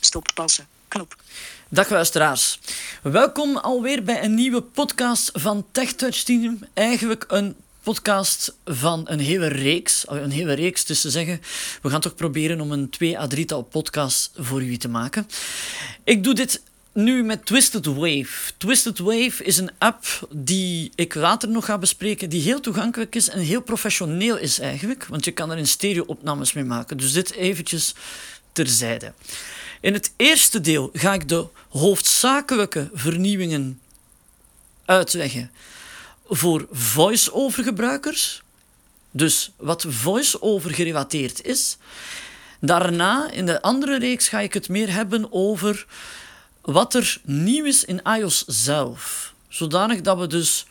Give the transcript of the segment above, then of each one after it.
Stop passen. Knop. Dag luisteraars. Welkom alweer bij een nieuwe podcast van TechTouch Team. Eigenlijk een podcast van een hele reeks. Een hele reeks, dus te zeggen. We gaan toch proberen om een twee à drietal podcasts voor jullie te maken. Ik doe dit nu met Twisted Wave. Twisted Wave is een app die ik later nog ga bespreken, die heel toegankelijk is en heel professioneel is eigenlijk, want je kan er in stereo-opnames mee maken. Dus dit eventjes terzijde. In het eerste deel ga ik de hoofdzakelijke vernieuwingen uitleggen voor voice-over gebruikers. Dus wat voice-over gerelateerd is. Daarna, in de andere reeks, ga ik het meer hebben over wat er nieuw is in iOS zelf. Zodanig dat we dus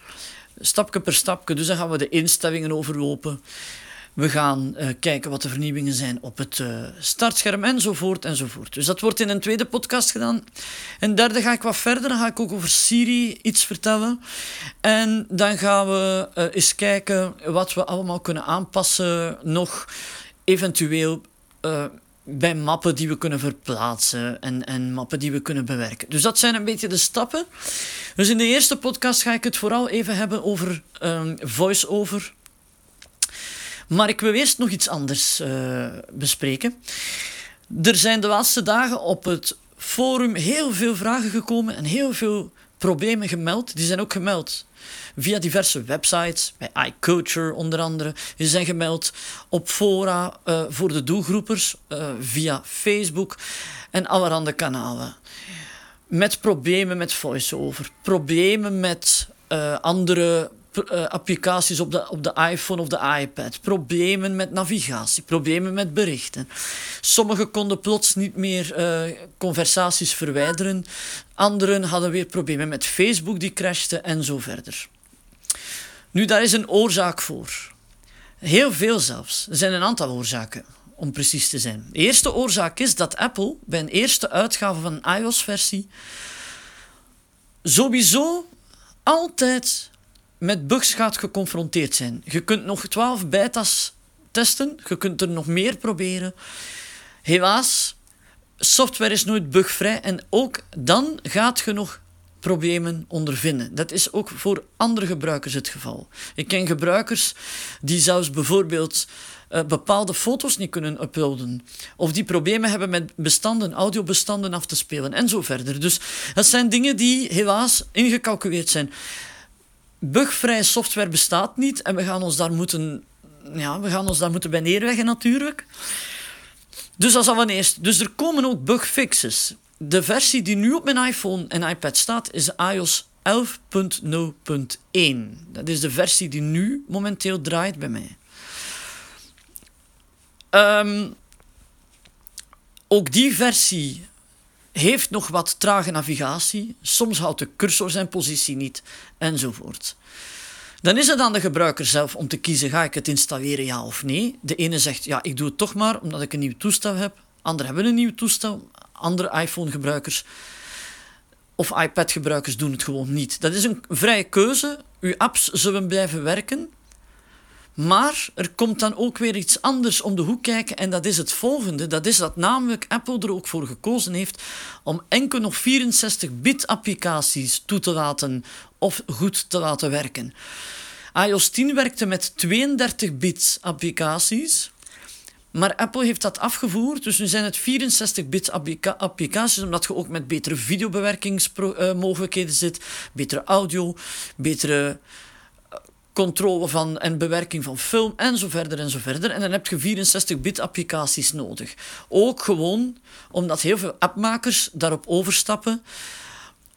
stapje per stapje, dus dan gaan we de instellingen overlopen. We gaan uh, kijken wat de vernieuwingen zijn op het uh, startscherm enzovoort enzovoort. Dus dat wordt in een tweede podcast gedaan. En derde ga ik wat verder. Dan ga ik ook over Siri iets vertellen. En dan gaan we uh, eens kijken wat we allemaal kunnen aanpassen. Nog eventueel bij mappen die we kunnen verplaatsen en, en mappen die we kunnen bewerken. Dus dat zijn een beetje de stappen. Dus in de eerste podcast ga ik het vooral even hebben over um, voice-over. Maar ik wil eerst nog iets anders uh, bespreken. Er zijn de laatste dagen op het forum heel veel vragen gekomen en heel veel problemen gemeld. Die zijn ook gemeld via diverse websites, bij iCulture onder andere. Die zijn gemeld op fora uh, voor de doelgroepers, uh, via Facebook en allerhande kanalen. Met problemen met voice-over, problemen met andere uh, applicaties op de, op de iPhone of de iPad, problemen met navigatie, problemen met berichten. Sommigen konden plots niet meer uh, conversaties verwijderen, anderen hadden weer problemen met Facebook die crashte en zo verder. Nu, daar is een oorzaak voor. Heel veel zelfs. Er zijn een aantal oorzaken, om precies te zijn. De eerste oorzaak is dat Apple bij een eerste uitgave van een iOS-versie sowieso altijd met bugs gaat geconfronteerd zijn. Je kunt nog 12 beta's testen, je kunt er nog meer proberen. Helaas, software is nooit bugvrij en ook dan gaat je nog problemen ondervinden. Dat is ook voor andere gebruikers het geval. Ik ken gebruikers die zelfs bijvoorbeeld uh, bepaalde foto's niet kunnen uploaden. Of die problemen hebben met bestanden, audiobestanden af te spelen en zo verder. Dus dat zijn dingen die helaas ingecalculeerd zijn. Bugvrij software bestaat niet en we gaan ons daar moeten, ja, we gaan ons daar moeten bij neerleggen natuurlijk. Dus dat is al van eerst. Dus er komen ook bugfixes de versie die nu op mijn iPhone en iPad staat is iOS 11.0.1. Dat is de versie die nu momenteel draait bij mij. Um, ook die versie heeft nog wat trage navigatie. Soms houdt de cursor zijn positie niet, enzovoort. Dan is het aan de gebruiker zelf om te kiezen: ga ik het installeren, ja of nee? De ene zegt: ja, ik doe het toch maar omdat ik een nieuw toestel heb. Anderen hebben een nieuw toestel andere iPhone-gebruikers of iPad-gebruikers doen het gewoon niet. Dat is een vrije keuze. Uw apps zullen blijven werken. Maar er komt dan ook weer iets anders om de hoek kijken en dat is het volgende. Dat is dat namelijk Apple er ook voor gekozen heeft om enkel nog 64-bit applicaties toe te laten of goed te laten werken. iOS 10 werkte met 32-bit applicaties. Maar Apple heeft dat afgevoerd, dus nu zijn het 64-bit applicaties, omdat je ook met betere videobewerkingsmogelijkheden zit, betere audio, betere controle van en bewerking van film en zo verder en zo verder. En dan heb je 64-bit applicaties nodig. Ook gewoon omdat heel veel appmakers daarop overstappen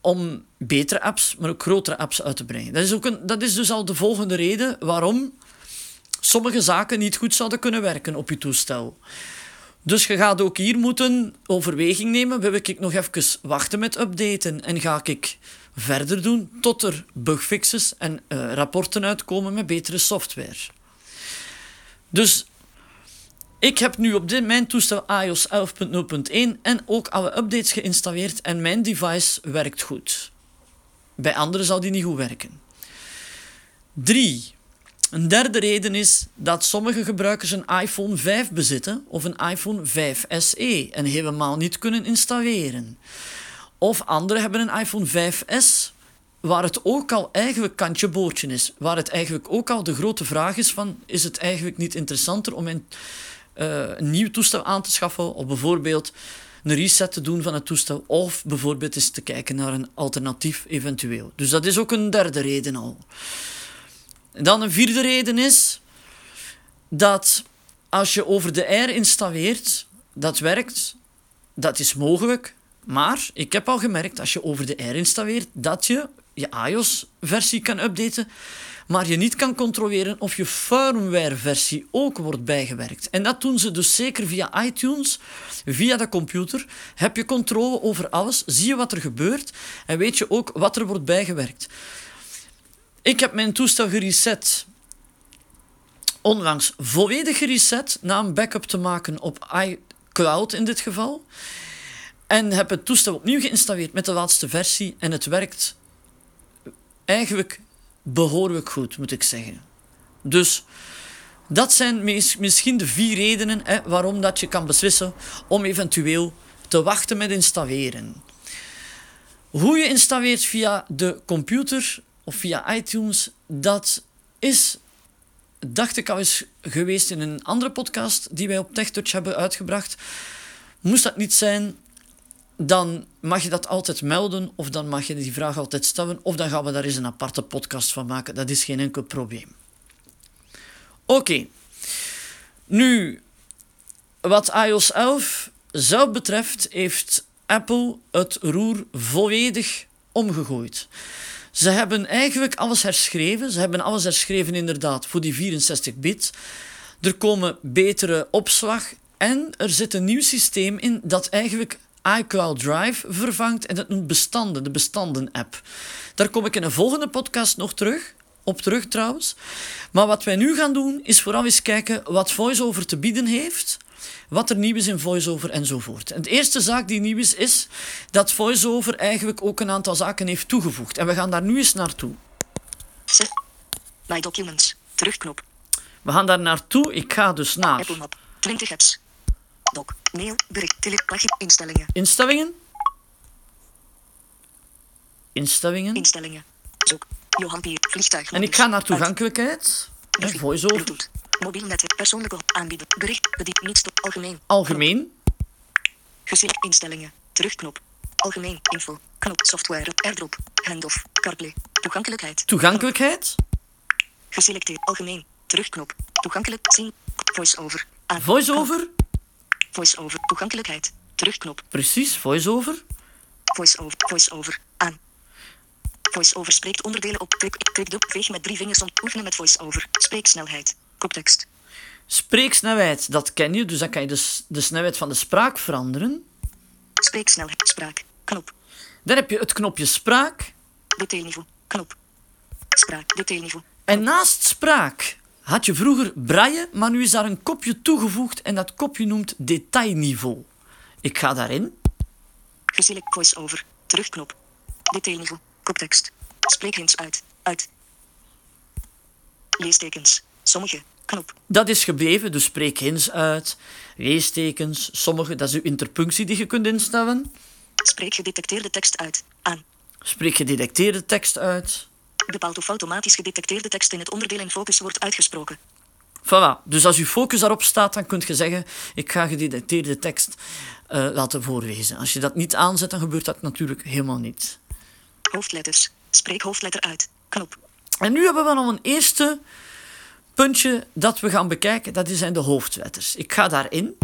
om betere apps, maar ook grotere apps uit te brengen. Dat is, ook een, dat is dus al de volgende reden waarom sommige zaken niet goed zouden kunnen werken op je toestel. Dus je gaat ook hier moeten overweging nemen. Wil ik nog even wachten met updaten en ga ik verder doen tot er bugfixes en uh, rapporten uitkomen met betere software. Dus ik heb nu op dit, mijn toestel iOS 11.0.1 en ook alle updates geïnstalleerd en mijn device werkt goed. Bij anderen zal die niet goed werken. 3. Een derde reden is dat sommige gebruikers een iPhone 5 bezitten of een iPhone 5 SE en helemaal niet kunnen installeren. Of anderen hebben een iPhone 5S waar het ook al eigenlijk kantje bootje is. Waar het eigenlijk ook al de grote vraag is van, is het eigenlijk niet interessanter om een, uh, een nieuw toestel aan te schaffen of bijvoorbeeld een reset te doen van het toestel of bijvoorbeeld eens te kijken naar een alternatief eventueel. Dus dat is ook een derde reden al. Dan een vierde reden is dat als je over de Air installeert, dat werkt, dat is mogelijk, maar ik heb al gemerkt, als je over de Air installeert, dat je je iOS-versie kan updaten, maar je niet kan controleren of je firmware-versie ook wordt bijgewerkt. En dat doen ze dus zeker via iTunes, via de computer. Heb je controle over alles, zie je wat er gebeurt en weet je ook wat er wordt bijgewerkt. Ik heb mijn toestel gereset. Onlangs volledig gereset na een backup te maken op iCloud in dit geval. En heb het toestel opnieuw geïnstalleerd met de laatste versie en het werkt eigenlijk behoorlijk goed, moet ik zeggen. Dus dat zijn misschien de vier redenen hè, waarom dat je kan beslissen om eventueel te wachten met installeren. Hoe je installeert via de computer of via iTunes, dat is, dacht ik al eens geweest in een andere podcast die wij op TechTouch hebben uitgebracht. Moest dat niet zijn, dan mag je dat altijd melden of dan mag je die vraag altijd stellen of dan gaan we daar eens een aparte podcast van maken. Dat is geen enkel probleem. Oké. Nu, wat iOS 11 zelf betreft, heeft Apple het roer volledig omgegooid. Ze hebben eigenlijk alles herschreven. Ze hebben alles herschreven inderdaad voor die 64-bit. Er komen betere opslag en er zit een nieuw systeem in dat eigenlijk iCloud Drive vervangt en dat noemt bestanden, de bestanden-app. Daar kom ik in een volgende podcast nog terug, op terug trouwens. Maar wat wij nu gaan doen, is vooral eens kijken wat VoiceOver te bieden heeft, wat er nieuw is in VoiceOver enzovoort. En de eerste zaak die nieuw is, is dat VoiceOver eigenlijk ook een aantal zaken heeft toegevoegd. En we gaan daar nu eens naartoe. My Documents, terugknop. We gaan daar naartoe. Ik ga dus naar... Apple Map, 20 apps. Doc, mail, bericht, telepagie, instellingen. Instellingen. Instellingen. Instellingen. Zoek. Johan Pier, vliegtuig. En ik ga naar toegankelijkheid. En voice-over. Mobiel netwerk, persoonlijke aanbieden, bericht, bediend, niets, algemeen. Algemeen. Geselect instellingen, terugknop. Algemeen, info, knop, software, airdrop, handoff, CarPlay, toegankelijkheid. Toegankelijkheid. Geselecteerd, algemeen, terugknop, toegankelijk, zien, voice-over. Voice-over. Voice-over. Toegankelijkheid. Terugknop. Precies, voice-over. Voice-over. Voice-over. Aan. Voice-over spreekt onderdelen op. Klik, klik de veeg met drie vingers om oefenen met voice-over. Spreeksnelheid. Koptekst. Spreeksnelheid, dat ken je, dus dan kan je de, de snelheid van de spraak veranderen. Spreeksnelheid. Spraak. Knop. Dan heb je het knopje spraak. Detailniveau. Knop. Spraak. Detailniveau. En naast spraak had je vroeger braille, maar nu is daar een kopje toegevoegd en dat kopje noemt detailniveau. Ik ga daarin. Geselect voice-over. Terugknop. Detailniveau. Koptekst. Spreekhints uit. Uit. Leestekens. Sommige. Knop. Dat is gebleven, dus spreek hints uit. Leestekens, sommige, dat is uw interpunctie die je kunt instellen. Spreek gedetecteerde tekst uit. Aan. Spreek gedetecteerde tekst uit bepaalt of automatisch gedetecteerde tekst in het onderdeel in focus wordt uitgesproken. Voilà, dus als uw focus daarop staat, dan kunt je zeggen: Ik ga gedetecteerde tekst uh, laten voorlezen. Als je dat niet aanzet, dan gebeurt dat natuurlijk helemaal niet. Hoofdletters. Spreek hoofdletter uit. Knop. En nu hebben we nog een eerste puntje dat we gaan bekijken. Dat zijn de hoofdletters. Ik ga daarin.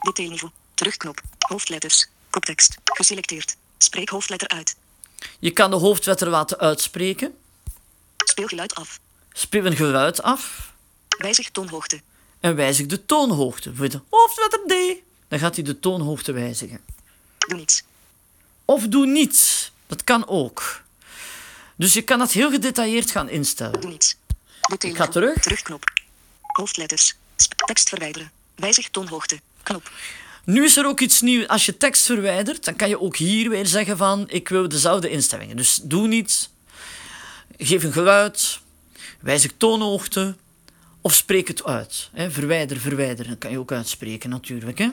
Detailniveau. Terugknop. Hoofdletters. Koptekst. Geselecteerd. Spreek hoofdletter uit. Je kan de hoofdletter laten uitspreken. Speel geluid af. Speel een geluid af. Wijzig toonhoogte. En wijzig de toonhoogte. Voor de hoofdletter D. Dan gaat hij de toonhoogte wijzigen. Doe niets. Of doe niets. Dat kan ook. Dus je kan dat heel gedetailleerd gaan instellen. Doe niets. Ik ga terug. Terugknop. Hoofdletters. Tekst verwijderen. Wijzig toonhoogte. Knop. Nu is er ook iets nieuws. Als je tekst verwijdert, dan kan je ook hier weer zeggen van ik wil dezelfde instellingen. Dus doe niets. Geef een geluid. wijzig toonhoogte of spreek het uit. Hè. Verwijder, verwijder, dat kan je ook uitspreken natuurlijk. Hè.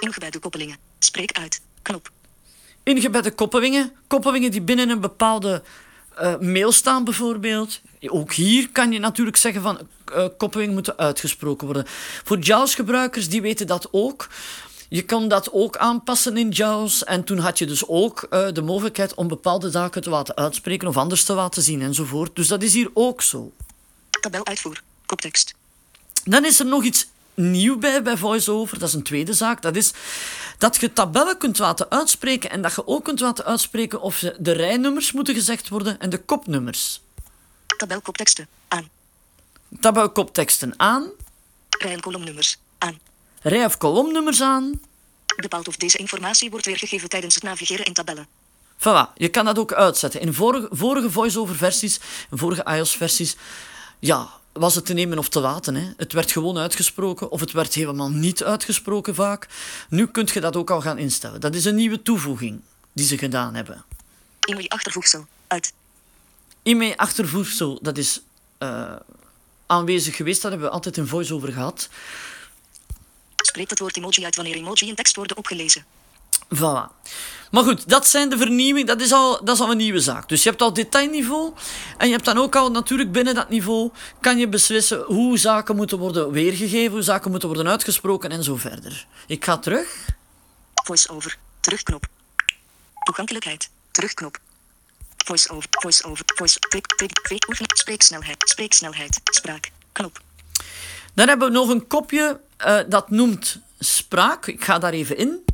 Ingebedde koppelingen. Spreek uit. Knop. Ingebedde koppelingen, koppelingen die binnen een bepaalde eh, mail staan bijvoorbeeld. Ook hier kan je natuurlijk zeggen van uh, koppelingen moeten uitgesproken worden. Voor JAWS-gebruikers, die weten dat ook. Je kan dat ook aanpassen in JAWS. En toen had je dus ook uh, de mogelijkheid om bepaalde zaken te laten uitspreken of anders te laten zien enzovoort. Dus dat is hier ook zo. Tabel uitvoer. Koptekst. Dan is er nog iets nieuw bij bij VoiceOver. Dat is een tweede zaak. Dat is dat je tabellen kunt laten uitspreken en dat je ook kunt laten uitspreken of de rijnummers moeten gezegd worden en de kopnummers. Tabelkopteksten aan. Tabelkopteksten aan. Rij- en kolomnummers aan. Rij- of kolomnummers aan. Bepaalt of deze informatie wordt weergegeven tijdens het navigeren in tabellen. Voilà, je kan dat ook uitzetten. In vorige, vorige voice-over versies, vorige iOS versies, ja, was het te nemen of te laten. Hè. Het werd gewoon uitgesproken of het werd helemaal niet uitgesproken vaak. Nu kunt je dat ook al gaan instellen. Dat is een nieuwe toevoeging die ze gedaan hebben. E-mail achtervoegsel uit. E-mail achtervoegsel, dat is uh, aanwezig geweest. Dat hebben we altijd in voice-over gehad. Spreekt het woord emoji uit wanneer emoji in tekst worden opgelezen. Voilà. Maar goed, dat zijn de vernieuwingen. Dat is, al, dat is al een nieuwe zaak. Dus je hebt al detailniveau. En je hebt dan ook al natuurlijk binnen dat niveau. kan je beslissen hoe zaken moeten worden weergegeven. Hoe zaken moeten worden uitgesproken en zo verder. Ik ga terug. Voice-over. Terugknop. Toegankelijkheid. Terugknop. Voice-over. Voice-over. Voice. Klik. Klik. Oefenen. Spreeksnelheid. Spreeksnelheid. Spraak. Knop. Dan hebben we nog een kopje uh, dat noemt spraak. Ik ga daar even in.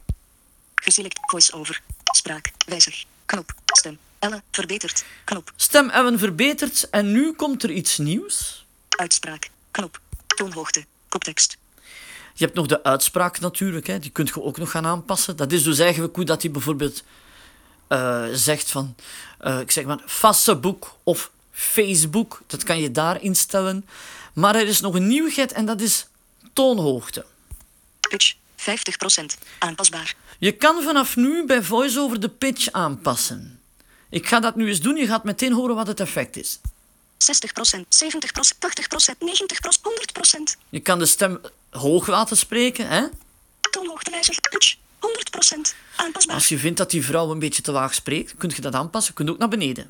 Geselect voice-over. Spraak. Wijzig. Knop. Stem. Elle. Verbeterd. Knop. Stem Ellen verbeterd. En nu komt er iets nieuws. Uitspraak. Knop. Toonhoogte. Koptekst. Je hebt nog de uitspraak natuurlijk. Hè. Die kunt je ook nog gaan aanpassen. Dat is dus eigenlijk hoe dat hij bijvoorbeeld uh, zegt van... Uh, ik zeg maar Facebook of Facebook. Dat kan je daar instellen. Maar er is nog een nieuwigheid en dat is toonhoogte. Pitch. 50% aanpasbaar. Je kan vanaf nu bij VoiceOver de pitch aanpassen. Ik ga dat nu eens doen. Je gaat meteen horen wat het effect is. 60%, 70%, 80%, 90%, 100%. Je kan de stem hoog laten spreken, hè? Toonhoogtewijzig, pitch, 100% aanpasbaar. Als je vindt dat die vrouw een beetje te laag spreekt, kun je dat aanpassen. Je kunt ook naar beneden.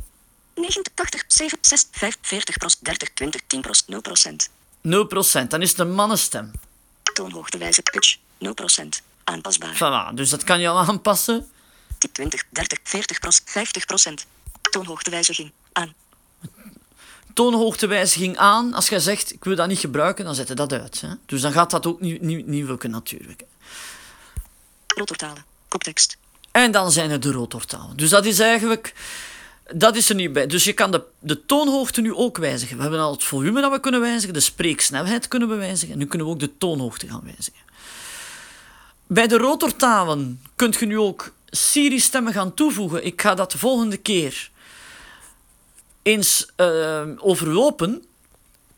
90, 80, 7, 6, 5, 40%, 30, 20, 10%, 0%. 0%, dan is het een mannenstem. Toonhoogtewijze pitch, 0%. Aanpasbaar. Voilà, dus dat kan je al aanpassen. 20, 30, 40, 50% Toonhoogtewijziging aan. Toonhoogtewijziging aan. Als jij zegt, ik wil dat niet gebruiken, dan zet je dat uit. Hè? Dus dan gaat dat ook niet, niet, niet lukken natuurlijk. Rotortalen. Koptekst. En dan zijn er de rotortalen. Dus dat is eigenlijk... Dat is er niet bij. Dus je kan de, de toonhoogte nu ook wijzigen. We hebben al het volume dat we kunnen wijzigen, de spreeksnelheid kunnen we wijzigen. En nu kunnen we ook de toonhoogte gaan wijzigen. Bij de rotortalen kunt je nu ook Siri-stemmen gaan toevoegen. Ik ga dat de volgende keer eens uh, overlopen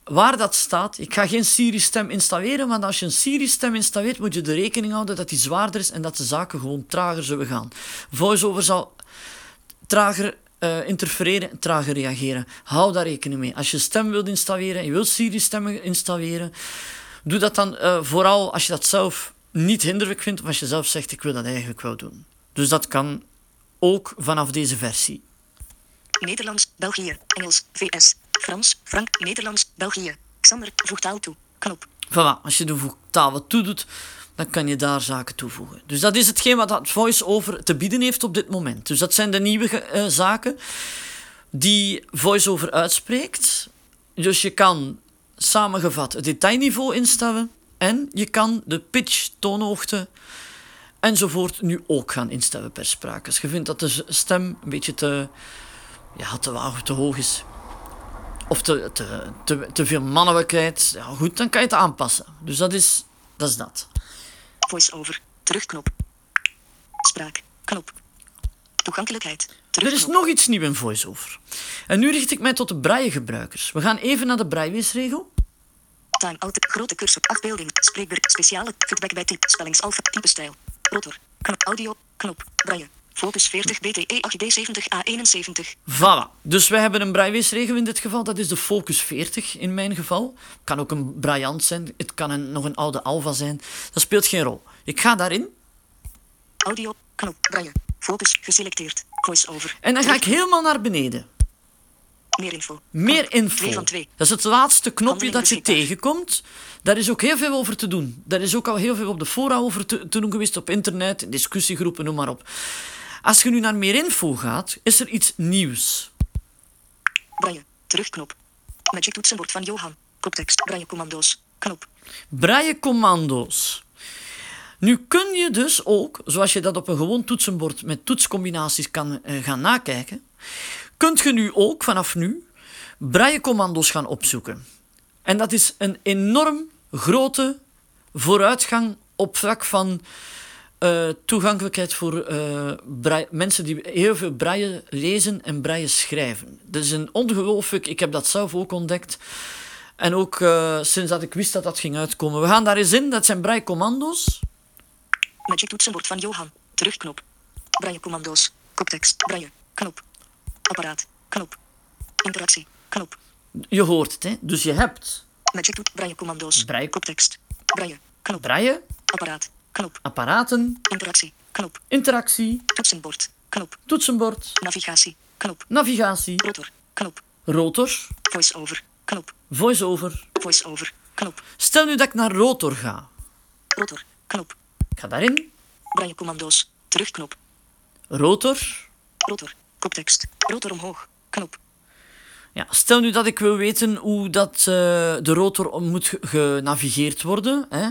waar dat staat. Ik ga geen Siri-stem installeren, want als je een Siri-stem installeert, moet je de rekening houden dat die zwaarder is en dat de zaken gewoon trager zullen gaan. VoiceOver zal trager uh, interfereren, trager reageren. Hou daar rekening mee. Als je stem wilt installeren en je wilt Siri-stemmen installeren, doe dat dan uh, vooral als je dat zelf niet hinderlijk vindt, of als je zelf zegt, ik wil dat eigenlijk wel doen. Dus dat kan ook vanaf deze versie. Nederlands, België, Engels, VS, Frans, Frank, Nederlands, België. Xander, voeg taal toe. Knop. Voilà, als je de voegtaal toe doet, dan kan je daar zaken toevoegen. Dus dat is hetgeen wat het VoiceOver te bieden heeft op dit moment. Dus dat zijn de nieuwe uh, zaken die VoiceOver uitspreekt. Dus je kan samengevat het detailniveau instellen en je kan de pitch, toonhoogte enzovoort nu ook gaan instellen per spraak. Als je vindt dat de stem een beetje te, ja, te laag of te hoog is, of te, te, te, te veel mannelijkheid, ja, goed, dan kan je het aanpassen. Dus dat is dat. Is dat. Voice-over, terugknop. Spraak, knop. Toegankelijkheid. Er is nog iets nieuws in VoiceOver. En nu richt ik mij tot de braille-gebruikers. We gaan even naar de brailleweesregel. Time-out, grote cursor, afbeelding, spreekbeurt, speciale, feedback bij type, spellingsalfa, type stijl, rotor, knop, audio, knop, braille, Focus 40 BTE 8D70 A71. Voilà. Dus wij hebben een brailleweesregel in dit geval. Dat is de Focus 40 in mijn geval. Het kan ook een Braillant zijn. Het kan een, nog een oude Alva zijn. Dat speelt geen rol. Ik ga daarin. Audio. Knop. Braille. Focus geselecteerd. Voice-over. En dan ga ik helemaal naar beneden. Meer info. Meer info. Twee van twee. Dat is het laatste knopje dat je tegenkomt. Daar is ook heel veel over te doen. Daar is ook al heel veel op de fora over te, te doen geweest, op internet, in discussiegroepen, noem maar op. Als je nu naar meer info gaat, is er iets nieuws. Braille. Terugknop. Magic toetsenbord van Johan. Koptekst. Braille commando's. Knop. Braille commando's. Nu kun je dus ook, zoals je dat op een gewoon toetsenbord met toetscombinaties kan eh, gaan nakijken, kunt je nu ook vanaf nu braille commando's gaan opzoeken. En dat is een enorm grote vooruitgang op vlak van eh, toegankelijkheid voor eh, mensen die heel veel braille lezen en braille schrijven. Dat is een ongelooflijk, ik heb dat zelf ook ontdekt. En ook eh, sinds dat ik wist dat dat ging uitkomen. We gaan daar eens in, dat zijn braille commando's. Magic toetsenbord van Johan. Terugknop. Braille commando's. Koptekst. Braille. Knop. Apparaat. Knop. Interactie. Knop. Je hoort het, hè? Dus je hebt Magic toet. Braille commando's. Braille- Koptekst. Braille. Knop. braille, Apparaat. Knop. apparaten, Interactie. Knop. interactie, Toetsenbord. Knop. toetsenbord, Navigatie. Knop. navigatie, Rotor. Knop. rotor, Voice-over. Knop. voice-over. Voice-over. Knop. Stel nu dat ik naar rotor ga. Rotor. Knop. Ik ga daarin. Braille commando's. Terugknop. Rotor. Rotor. Koptekst. Rotor omhoog. Knop. Ja, stel nu dat ik wil weten hoe dat, eh, de rotor moet ge- genavigeerd worden. Hè?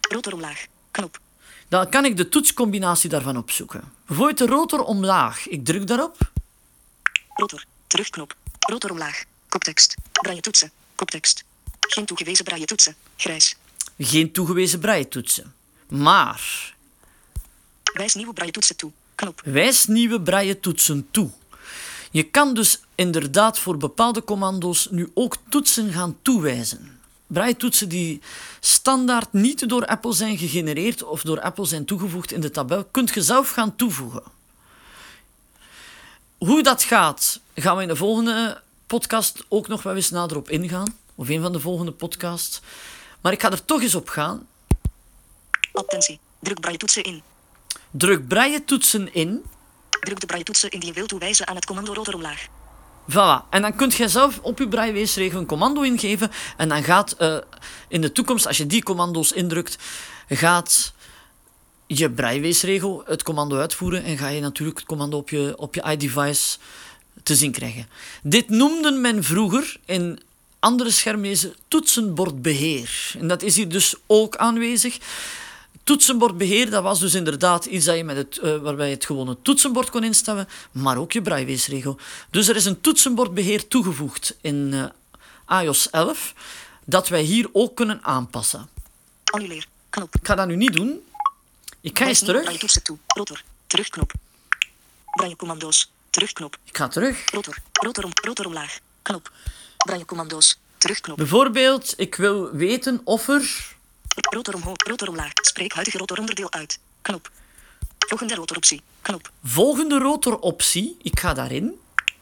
Rotor omlaag. Knop. Dan kan ik de toetscombinatie daarvan opzoeken. Bijvoorbeeld de rotor omlaag. Ik druk daarop. Rotor. Terugknop. Rotor omlaag. Koptekst. Braille toetsen. Koptekst. Geen toegewezen braille toetsen. Grijs. Geen toegewezen braille-toetsen. Maar Wijs nieuwe braille toetsen toe. Wijs nieuwe braille-toetsen toe. Je kan dus inderdaad voor bepaalde commando's nu ook toetsen gaan toewijzen. Braille-toetsen die standaard niet door Apple zijn gegenereerd of door Apple zijn toegevoegd in de tabel, kunt je zelf gaan toevoegen. Hoe dat gaat, gaan we in de volgende podcast ook nog wel eens nader op ingaan. Of een van de volgende podcasts. Maar ik ga er toch eens op gaan. Attentie. Druk braille toetsen in. Druk braille-toetsen in. Druk de braille toetsen in die je wilt toewijzen aan het commando rotor omlaag. Voilà. En dan kunt jij zelf op je brailleweesregel een commando ingeven. En dan gaat eh, in de toekomst, als je die commando's indrukt, gaat je brailleweesregel het commando uitvoeren. En ga je natuurlijk het commando op je, op je iDevice te zien krijgen. Dit noemde men vroeger in andere schermlezen toetsenbordbeheer. En dat is hier dus ook aanwezig. Toetsenbordbeheer, dat was dus inderdaad iets dat je met het, eh, waarbij je het gewone toetsenbord kon instellen, maar ook je brailleweesregel. Dus er is een toetsenbordbeheer toegevoegd in eh, iOS 11, dat wij hier ook kunnen aanpassen. Annuleer. Knop. Ik ga dat nu niet doen. Ik ga eens terug. braille toetsen toe. Rotor. Terugknop. Braille commando's. Terugknop. Ik ga terug. Rotor. Rotor, om, rotor omlaag. Knop. Braille commando's. Terugknop. Bijvoorbeeld, ik wil weten of er... Rotor omhoog. Rotor omlaag. Spreek huidige rotoronderdeel uit. Knop. Volgende rotoroptie. Knop. Volgende rotoroptie, ik ga daarin.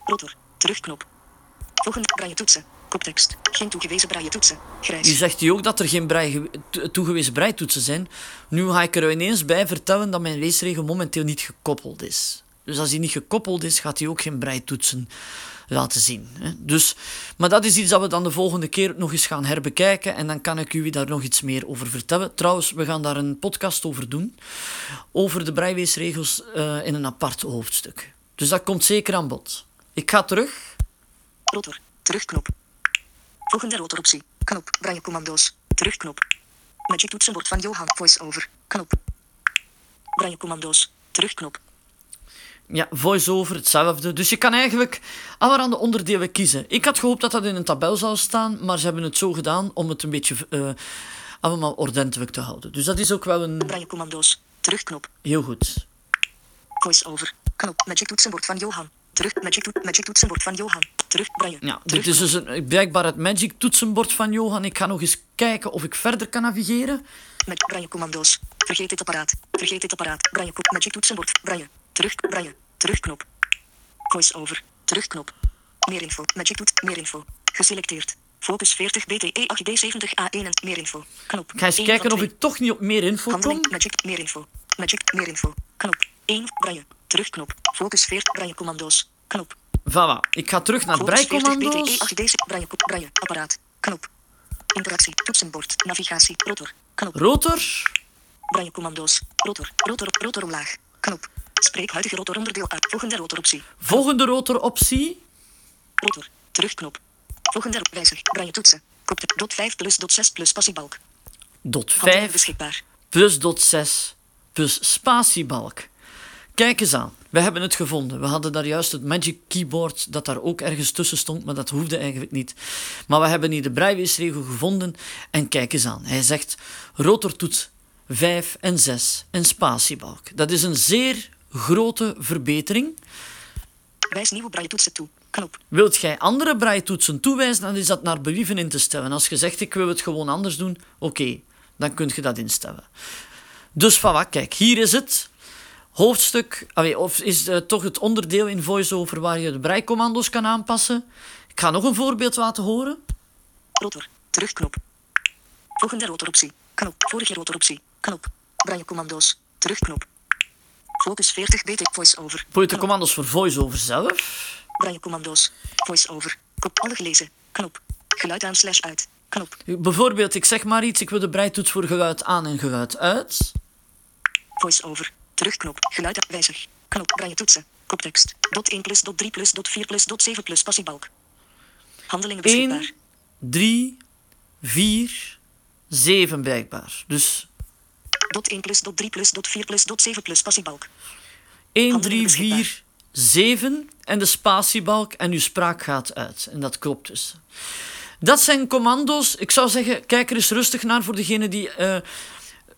Rotor. Terugknop. Volgende braille toetsen. Koptekst. Geen toegewezen braille toetsen. Grijs. zegt hij ook dat er geen braille, to- toegewezen breitoetsen zijn. Nu ga ik er ineens bij vertellen dat mijn leesregel momenteel niet gekoppeld is. Dus als die niet gekoppeld is, gaat hij ook geen breitoetsen laten zien. Hè. Dus, maar dat is iets dat we dan de volgende keer nog eens gaan herbekijken en dan kan ik u daar nog iets meer over vertellen. Trouwens, we gaan daar een podcast over doen, over de breiweesregels eh, in een apart hoofdstuk. Dus dat komt zeker aan bod. Ik ga terug. Rotor. Terugknop. Volgende rotoroptie. Knop. Braille commando's. Terugknop. Magic toetsenbord van Johan. Voice-over. Knop. Braille commando's. Terugknop. Ja, voice-over, hetzelfde. Dus je kan eigenlijk allerhande onderdelen kiezen. Ik had gehoopt dat dat in een tabel zou staan, maar ze hebben het zo gedaan om het een beetje eh, allemaal ordentelijk te houden. Dus dat is ook wel een Braille commando's. Terugknop. heel goed. Voice-over. Knop. Magic toetsenbord van Johan. Terug. Magic, magic toetsenbord van Johan. Terug. Braille. Ja, dit is dus een, blijkbaar het Magic toetsenbord van Johan. Ik ga nog eens kijken of ik verder kan navigeren. Met braille commando's. Vergeet dit apparaat. Vergeet dit apparaat. Braille. Magic toetsenbord. Braille. Terug. Braille. Terugknop. Voice-over. Terugknop. Meer info. Magic doet. Meer info. Geselecteerd. Focus 40 BTE 8D70A1 en meer info. Knop. Ik ga eens kijken of ik toch niet op meer info kom. Magic. Meer info. Magic. Meer info. Knop. 1. Braille. Terugknop. Focus 40. Braille commando's. Knop. Voilà. Ik ga terug naar Focus 40 breikommando's. BTE 8D. Braille. Apparaat. Knop. Interactie. Toetsenbord. Navigatie. Rotor. Knop. Rotor. Braille commando's. Rotor. Rotor. Rotor omlaag. Knop. Spreek huidige rotor onderdeel uit. Volgende rotoroptie. Volgende rotoroptie. Rotor. Terugknop. Volgende wijzig. Braille toetsen. Kop dot 5 plus dot 6 plus passiebalk. Dot Handeling 5 beschikbaar. plus dot 6 plus spatiebalk. Kijk eens aan. We hebben het gevonden. We hadden daar juist het Magic Keyboard dat daar ook ergens tussen stond, maar dat hoefde eigenlijk niet. Maar we hebben hier de breiweesregel gevonden en kijk eens aan. Hij zegt rotortoets 5 en 6 en spatiebalk. Dat is een zeer grote verbetering. Wijs nieuwe braille toetsen toe. Knop. Wilt jij andere breietoetsen toewijzen, dan is dat naar believen in te stellen. Als je zegt, ik wil het gewoon anders doen, oké, dan kun je dat instellen. Dus voilà, kijk, hier is het hoofdstuk, allee, of is eh, toch het onderdeel in VoiceOver waar je de breicommando's kan aanpassen. Ik ga nog een voorbeeld laten horen. Rotor. Terugknop. Volgende rotoroptie. Knop. Vorige rotoroptie. Knop. Braille commando's. Terugknop. Focus 40 BT voice-over. Voor de Knop. commando's voor VoiceOver zelf. Braille commando's. Voice-over. Kop. Alle gelezen. Knop. Geluid aan slash uit. Knop. Bijvoorbeeld, ik zeg maar iets, ik wil de breitoets voor geluid aan en geluid uit. Voice-over. Terugknop. Geluid aan wijzig. Knop. Braille toetsen. Koptekst. Dot 1 plus dot 3 plus dot 4 plus dot 7 plus passiebalk. Handelingen 1, beschikbaar. 3, 4, 7 blijkbaar. Dus Dot 1 plus dot 3 plus dot 4 plus dot 7 plus passiebalk. 1, Handelingen 3, 4, 7 en de spatiebalk en uw spraak gaat uit. En dat klopt dus. Dat zijn commando's. Ik zou zeggen, kijk er eens rustig naar voor degenen die eh,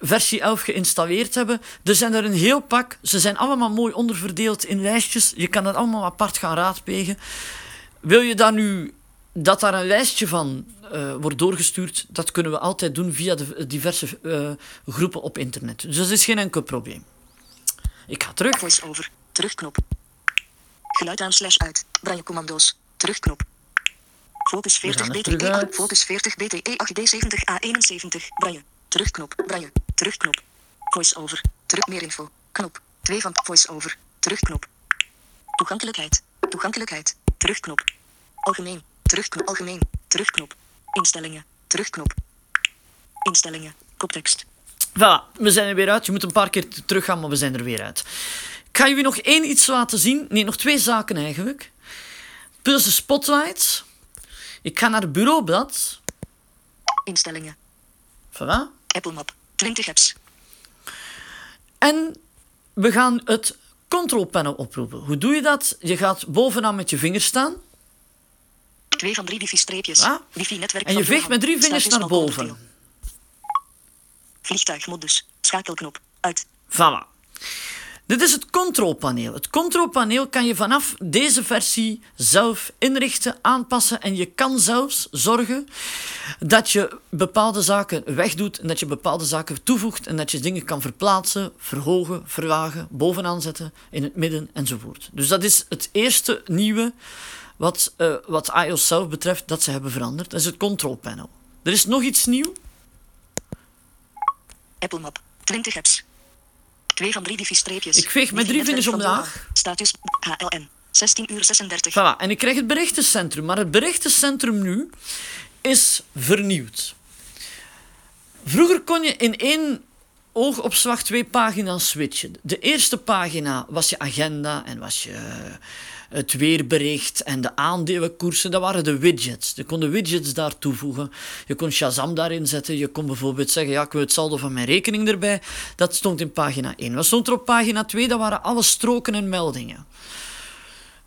versie 11 geïnstalleerd hebben. Er zijn er een heel pak. Ze zijn allemaal mooi onderverdeeld in lijstjes. Je kan dat allemaal apart gaan raadplegen. Wil je daar nu dat daar een lijstje van eh, wordt doorgestuurd, dat kunnen we altijd doen via de diverse eh, groepen op internet. Dus dat is geen enkel probleem. Ik ga terug. Voice-over. Terugknop. Geluid aan slash uit. Braille commando's. Terugknop. Focus 40 gaan er terug BTE. Focus 40 BTE 8D70 A71. Braille. Terugknop. Braille. Terugknop. Voice-over. Terug meer info. Knop. 2 van voice-over. Terugknop. Toegankelijkheid. Toegankelijkheid. Terugknop. Algemeen. Terugknop. Algemeen. Terugknop. Instellingen. Terugknop. Instellingen. Koptekst. Voilà, we zijn er weer uit. Je moet een paar keer t- teruggaan, maar we zijn er weer uit. Ik ga jullie nog één iets laten zien. Nee, nog twee zaken eigenlijk. Plus de spotlight. Ik ga naar het bureaublad. Instellingen. Voilà. Apple Map. 20 apps. En we gaan het control panel oproepen. Hoe doe je dat? Je gaat bovenaan met je vingers staan. 2 van 3 wifi-streepjes. Ah. Wifi-netwerk En je veegt met drie vingers naar boven. Vliegtuigmodus. Schakelknop. Uit. Voilà. Dit is het controlpaneel. Het controlpaneel kan je vanaf deze versie zelf inrichten, aanpassen en je kan zelfs zorgen dat je bepaalde zaken wegdoet en dat je bepaalde zaken toevoegt en dat je dingen kan verplaatsen, verhogen, verlagen, bovenaan zetten, in het midden enzovoort. Dus dat is het eerste nieuwe wat, eh, wat iOS zelf betreft dat ze hebben veranderd. Dat is het controlpanel. Er is nog iets nieuw. Apple Map. 20 apps. 2 van 3 wifi-streepjes. Ik veeg met drie vingers omlaag. Status HLN. 16 uur 36. Voilà, en ik krijg het berichtencentrum. Maar het berichtencentrum nu is vernieuwd. Vroeger kon je in één oogopslag twee pagina's switchen. De eerste pagina was je agenda en was je het weerbericht en de aandelenkoersen. Dat waren de widgets. Je kon de widgets daar toevoegen. Je kon Shazam daarin zetten. Je kon bijvoorbeeld zeggen, ja, ik wil het saldo van mijn rekening erbij. Dat stond in pagina 1. Wat stond er op pagina 2? Dat waren alle stroken en meldingen.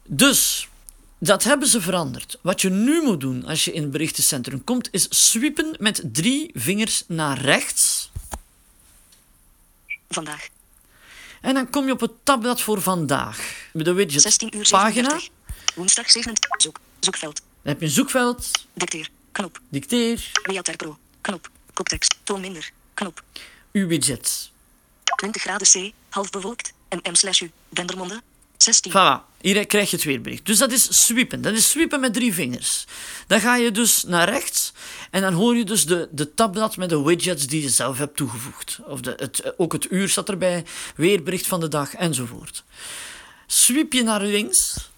Dus, dat hebben ze veranderd. Wat je nu moet doen als je in het berichtencentrum komt, is sweepen met drie vingers naar rechts. Vandaag. En dan kom je op het tabblad voor vandaag. Met de widget 16 uur pagina. 37. Woensdag 27. Zoek. Zoekveld. Dan heb je een zoekveld, Dicteer. Knop. dicteer, Beater Pro. Knop. Koptekst. Toon minder. Knop. uw widget. 20 graden C, half bewolkt. En M slash U. Dendermonde. 16. Voilà, hier krijg je het weerbericht. Dus dat is sweepen. Dat is sweepen met drie vingers. Dan ga je dus naar rechts en dan hoor je dus de, de tabblad met de widgets die je zelf hebt toegevoegd. Of de, het, ook het uur staat erbij, weerbericht van de dag enzovoort. Sweep je naar links,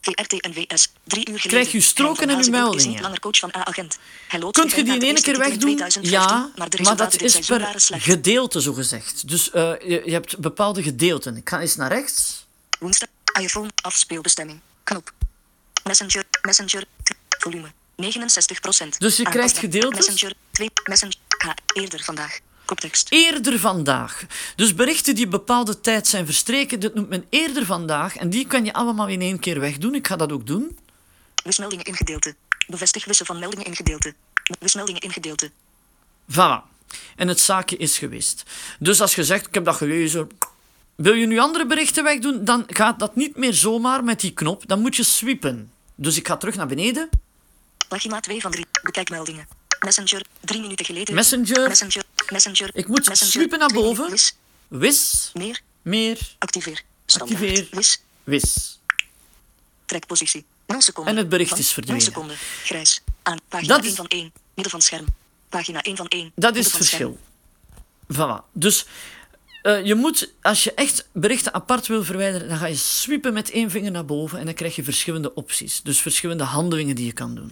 VRT en WS. Drie uur geleden. Krijg je stroken en uw meldingen. niet langer coach van A-agent. Hij loopt Kunt je die in één keer wegdoen? 2015, Ja, maar, dat is per gedeelte zo gezegd. Dus eh, je, je hebt bepaalde gedeelten. Ik ga eens naar rechts. Woensdag. iPhone. Afspeelbestemming. Knop. Messenger. Messenger. Volume. 69% Dus je krijgt gedeeltes? Messenger. 2. Messenger. Eerder vandaag. Koptekst. Eerder vandaag. Dus berichten die bepaalde tijd zijn verstreken, dat noemt men eerder vandaag. En die kan je allemaal in één keer wegdoen. Ik ga dat ook doen. Wismeldingen in gedeelte. Bevestig wissen van meldingen in gedeelte. Wismeldingen in gedeelte. Voilà. En het zaakje is geweest. Dus als je zegt, ik heb dat gelezen. Wil je nu andere berichten wegdoen, dan gaat dat niet meer zomaar met die knop. Dan moet je sweepen. Dus ik ga terug naar beneden. Pagina 2 van 3. Bekijk meldingen. Messenger. 3 minuten geleden. Messenger. Messenger. Messenger. Ik moet sweepen naar boven. Wis. Wis. Meer. Meer. Activeer. Standaard. Activeer. Wis. Wis. Trekpositie. 0 seconden. En het bericht is verdwenen. 0 seconden. Grijs. Aan. Pagina Dat 1 is- van 1. Midden van scherm. Pagina 1 van 1. Dat is het scherm. verschil. Voilà. Dus eh, je moet, als je echt berichten apart wil verwijderen, dan ga je sweepen met één vinger naar boven en dan krijg je verschillende opties. Dus verschillende handelingen die je kan doen.